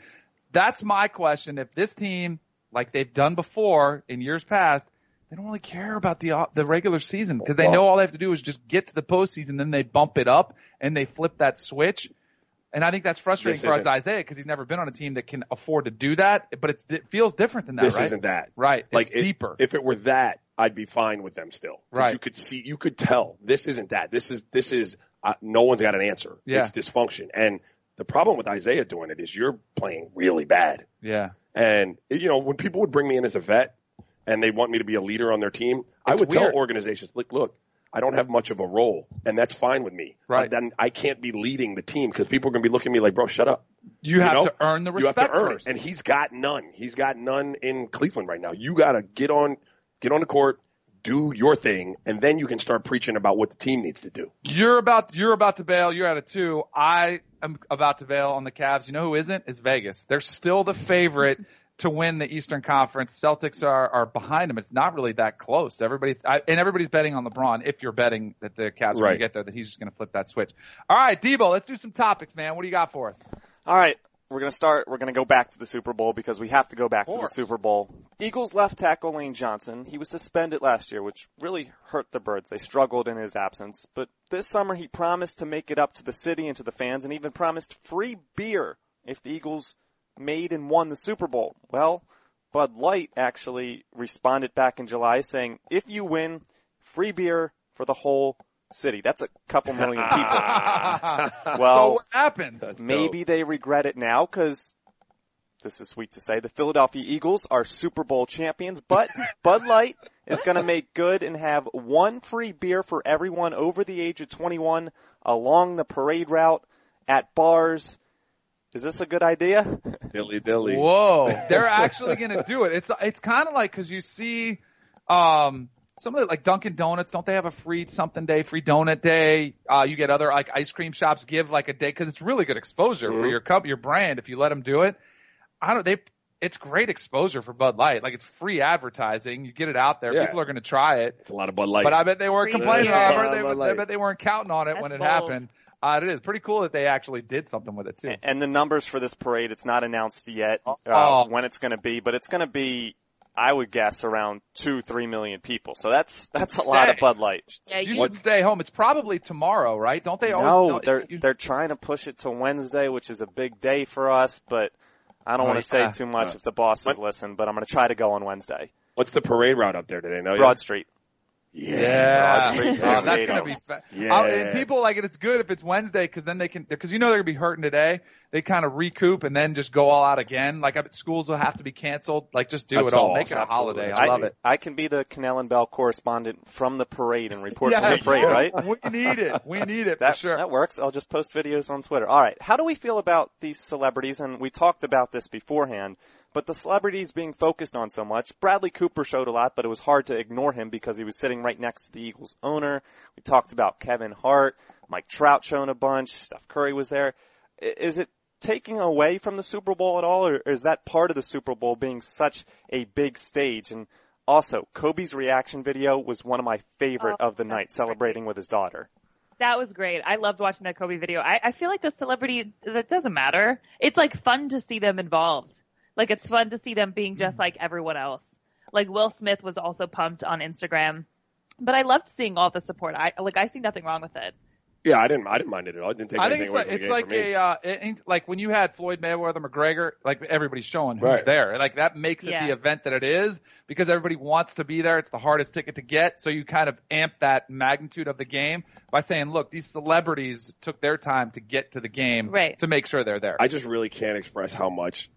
That's my question. If this team, like they've done before in years past, they don't really care about the uh, the regular season because they know all they have to do is just get to the postseason. Then they bump it up and they flip that switch. And I think that's frustrating This for us, Isaiah because he's never been on a team that can afford to do that. But it's, it feels different than that, this right? isn't that. Right. Like it's if- deeper. If it were that, I'd be fine with them still. Right. You could see, you could tell this isn't that. This is this is uh, no one's got an answer. Yeah. It's dysfunction. And the problem with Isaiah doing it is you're playing really bad. yeah. And you know when people would bring me in as a vet and they want me to be a leader on their team, I would weird. tell organizations, look, look. I don't have much of a role, and that's fine with me. Right. But then I can't be leading the team because people are going to be looking at me like, "Bro, shut up." You, have know? to earn the respect. You have to earn first. it, and he's got none. He's got none in Cleveland right now. You got to get on, get on the court, do your thing, and then you can start preaching about what the team needs to do. You're about you're about to bail. You're at a two. I am about to bail on the Cavs. You know who isn't? Is Vegas. They're still the favorite to win the Eastern Conference. Celtics are are behind them. It's not really that close. Everybody I, and everybody's betting on LeBron. If you're betting that the Cavs are going to get there, that he's just going to flip that switch. All right, Debo, let's do some topics, man. What do you got for us? All right, we're going to start. We're going to go back to the Super Bowl because we have to go back to the. Super Bowl. Eagles left tackle Lane Johnson. He was suspended last year, which really hurt the Birds. They struggled in his absence. But this summer he promised to make it up to the city and to the fans and even promised free beer if the Eagles made and won the Super Bowl. Well, Bud Light actually responded back in July saying, if you win, free beer for the whole city. That's a couple million people. <laughs> so Well, what happens? maybe they regret it now because this is sweet to say. The Philadelphia Eagles are Super Bowl champions, but <laughs> Bud Light is going to make good and have one free beer for everyone over the age of 21 along the parade route at bars. Is this a good idea? <laughs> Dilly dilly. Whoa, <laughs> they're actually going to do it. It's it's kind of like because you see, um, some of the like Dunkin' Donuts. Don't they have a free something day, free donut day? Uh, you get other like ice cream shops give like a day because it's really good exposure for your cup, your brand if you let them do it. I don't. They it's great exposure for Bud Light. Like it's free advertising. You get it out there. Yeah. People are going to try it. It's a lot of Bud Light. But I bet they weren't Free complaining, beer. Robert. Yeah, They, I bet they weren't counting on it That's when it bold. happened. Uh, it is pretty cool that they actually did something with it too. And the numbers for this parade, it's not announced yet uh, Oh. when it's going to be, but it's going to be, I would guess, around two, three million people. So that's that's a lot of Bud Light. Yeah, you you should stay home. It's probably tomorrow, right? Don't they always? No, don't- they're you- they're trying to push it to Wednesday, which is a big day for us. But I don't Oh, want to say yeah. too much if the bosses listen. But I'm going to try to go on Wednesday. What's the parade route up there? Do they know? Broad yet? Street. Yeah, Broad Street Oh, <laughs> that's gonna be. Fa- Yeah. And people like it. It's good if it's Wednesday because then they can because you know they're gonna be hurting today. They kind of recoup and then just go all out again. Like I schools will have to be canceled. Like just do That's it all. all. Make it a Absolutely. holiday. I love it. I can be the Kanell and Bell correspondent from the parade and report from the parade, right? <laughs> We need it. We need it That, for sure. that works. I'll just post videos on Twitter. All right. How do we feel about these celebrities? And we talked about this beforehand, but the celebrities being focused on so much. Bradley Cooper showed a lot, but it was hard to ignore him because he was sitting right next to the Eagles owner. We talked about Kevin Hart, Mike Trout showing a bunch, Steph Curry was there. Is it taking away from the Super Bowl at all, or is that part of the Super Bowl being such a big stage? And also, Kobe's reaction video was one of my favorite Oh, of the night, celebrating with his daughter. That was great. I loved watching that Kobe video. I, I feel like the celebrity, that doesn't matter. It's like fun to see them involved. Like it's fun to see them being just like everyone else. Like Will Smith was also pumped on Instagram. But I loved seeing all the support. I like I see nothing wrong with it. Yeah, I didn't. I didn't mind it at all. I didn't take I think it's away like from the it's game like for me. a uh, it ain't- like when you had Floyd Mayweather McGregor, like everybody's showing who's Right. there. Like that makes it Yeah. the event that it is because everybody wants to be there. It's the hardest ticket to get, so you kind of amp that magnitude of the game by saying, "Look, these celebrities took their time to get to the game Right. to make sure they're there." I just really can't express how much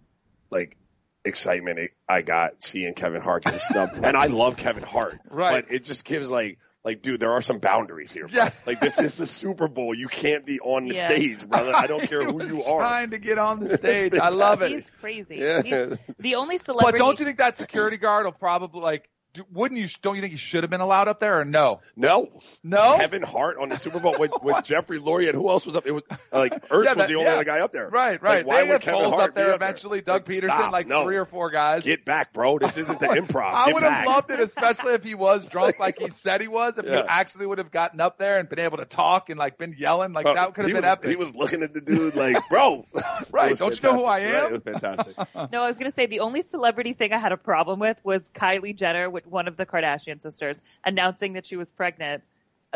like excitement I got seeing Kevin Hart get snubbed, <laughs> and I love Kevin Hart. Right. But it just gives like. Like, dude, there are some boundaries here. Bro. Yeah. <laughs> Like, this is the Super Bowl. You can't be on the Yeah. stage, brother. I don't <laughs> care who you are. Trying to get on the stage, I love it. He's crazy. Yeah. He's the only celebrity. But don't you think that security guard will probably like? Do, wouldn't you? Don't you think he should have been allowed up there or no? No. No. Kevin Hart on the Super Bowl with, with <laughs> Jeffrey Lurie and who else was up? It was like Ertz Yeah, was the only yeah. other guy up there. Right, Like, right. why they would had Kevin Foles Hart up there be eventually. Doug Like, Pederson, stop. like No. three or four guys. Get back, bro. This isn't the <laughs> improv. I would have loved it, especially if he was drunk like he said he was. If Yeah. he actually would have gotten up there and been able to talk and like been yelling, like Bro, that could have been was, epic. He was looking at the dude like, bro. <laughs> Right, don't you know who I am? Right, it was fantastic. No, I was going to say the only celebrity thing I had a problem with was Kylie Jenner with one of the Kardashian sisters announcing that she was pregnant.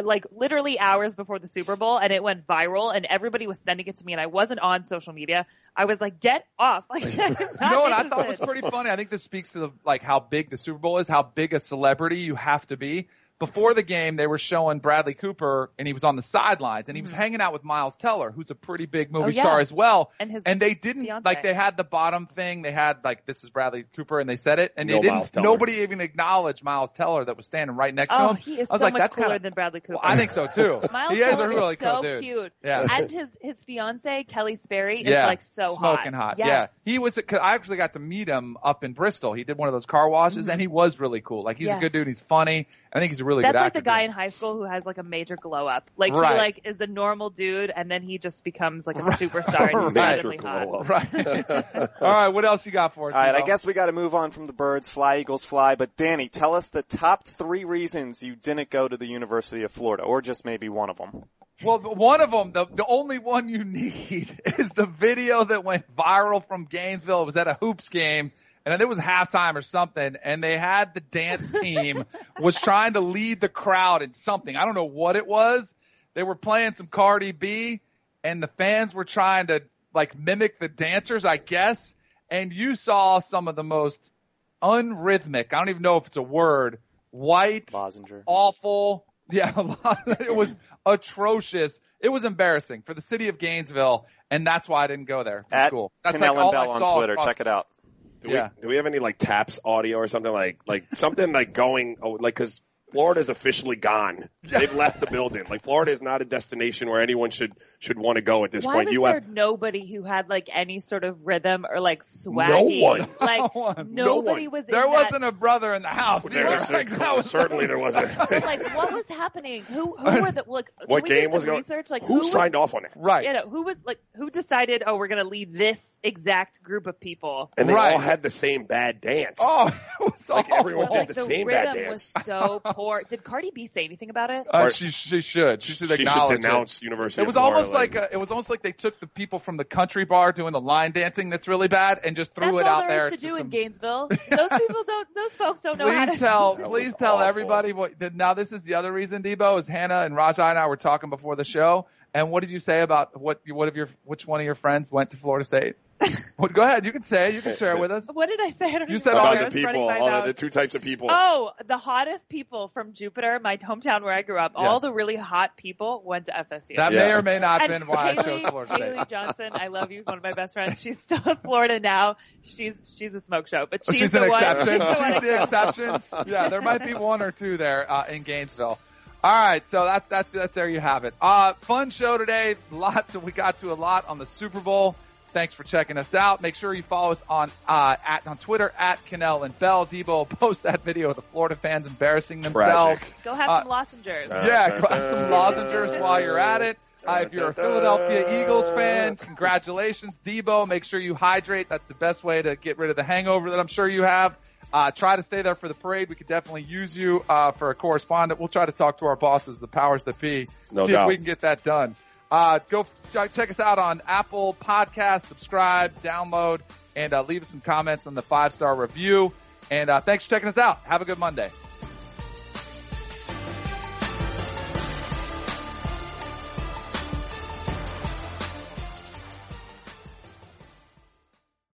Like literally hours before the Super Bowl and it went viral and everybody was sending it to me and I wasn't on social media. I was like, get off. <laughs> Like, You know what I thought was pretty funny? I think this speaks to the, like how big the Super Bowl is, how big a celebrity you have to be before the game they were showing Bradley Cooper and he was on the sidelines and he was hanging out with Miles Teller, who's a pretty big movie Mm-hmm. Oh, yeah. star as well. And his and they didn't fiance. like they had the bottom thing. They had like this is Bradley Cooper and they said it and No they didn't. Miles Teller. Nobody even acknowledged Miles Teller that was standing right next to Oh, him. he is I was so like, much that's cooler kinda, than Bradley Cooper. Well, I think so too. <laughs> Miles he is Teller a really is so cool dude. cute. Yeah. And his his fiance Keleigh Sperry is yeah, like so smoking hot. Yes. Yeah, he was. Cause I actually got to meet him up in Bristol. He did one of those car washes, and he was really cool. Like he's a Mm-hmm. Good dude. He's funny. I think he's a really That's good like actor. the guy too. in high school who has like a major glow up. Like Right. he like is a normal dude and then he just becomes like a superstar and <laughs> he's Right. suddenly hot. Right. All right. What else you got for us? All right, I guess we got to move on from the birds. Fly, Eagles, fly. But Danny, tell us the top three reasons you didn't go to the University of Florida, or just maybe one of them. Well, one of them, the, the only one you <laughs> need is the video that went viral from Gainesville. It was at a hoops game and it was halftime or something and they had the dance <laughs> team was trying to lead the crowd in something. I don't know what it was. They were playing some Cardi B and the fans were trying to like mimic the dancers, I guess. And you saw some of the most unrhythmic, I don't even know if it's a word, white, Lozinger. awful. <laughs> Yeah, it was atrocious. It was embarrassing for the city of Gainesville, and that's why I didn't go there for At school. That's Kanell like all and I Bell on Twitter. Check it out. Do Yeah. we do we have any like taps audio or something like like something like going oh, like because Florida's officially gone. <laughs> They've left the building. Like Florida is not a destination where anyone should should want to go at this Why point. was You there have nobody who had like any sort of rhythm or like swaggy? one. <laughs> Like No one. nobody No one. was. in There that- wasn't a brother in the house. there, either. was- Like, that was- <laughs> certainly there wasn't. like what was happening? Who who were the like? Can what we game was going? research? Like who, was, signed off on it? right. You know, who was like who decided? Oh, we're gonna lead this exact group of people. And they Right. all had the same bad dance. Oh, it was Like, awful. everyone did Like the the same bad dance. was so poor. Did Cardi B say anything about it? Uh, she she should she should she should acknowledge it. denounce University. It was of Florida, almost like, a, it was almost like they took the people from the country bar doing the line dancing that's really bad and just threw That's it all out there there. is to do some- in Gainesville. <laughs> Those people don't. Those folks don't know how to. Please tell, That please tell awful. everybody what. Did, now this is the other reason, Debo, is Hannah and Raja and I were talking before the show. And what did you say about what? What of your? Which one of your friends went to Florida State? <laughs> well, go ahead. You can say. You can share it with us. What did I say? I don't You even said know. all I about your the people, all mouth. the two types of people. Oh, the hottest people from Jupiter, my hometown where I grew up. All the really hot people went to FSU. That Yeah. may or may not have been why I Haley, chose Florida State. Haley Johnson, I love you, one of my best friends. She's still in Florida now. She's she's a smoke show, but Oh, she's, she's the an one. exception. She's the She's the exception. Yeah, there might be one or two there uh, in Gainesville. All right, so that's that's that's there you have it. Uh, fun show today. Lots we got to a lot on the Super Bowl. Thanks for checking us out. Make sure you follow us on uh, at on Twitter at Kanell and Bell. Debo will <laughs> post that video of the Florida fans embarrassing themselves. Tragic. Go have Uh, some lozengers. Yeah, grab some lozenges while you're at it. Uh, if you're a Philadelphia Eagles fan, congratulations, Debo. Make sure you hydrate. That's the best way to get rid of the hangover that I'm sure you have. Uh, try to stay there for the parade. We could definitely use you uh, for a correspondent. We'll try to talk to our bosses, the powers that be, No see if we can get that done. Uh, go ch- check us out on Apple Podcasts. Subscribe, download, and uh, leave us some comments on the five star review. And uh, thanks for checking us out. Have a good Monday.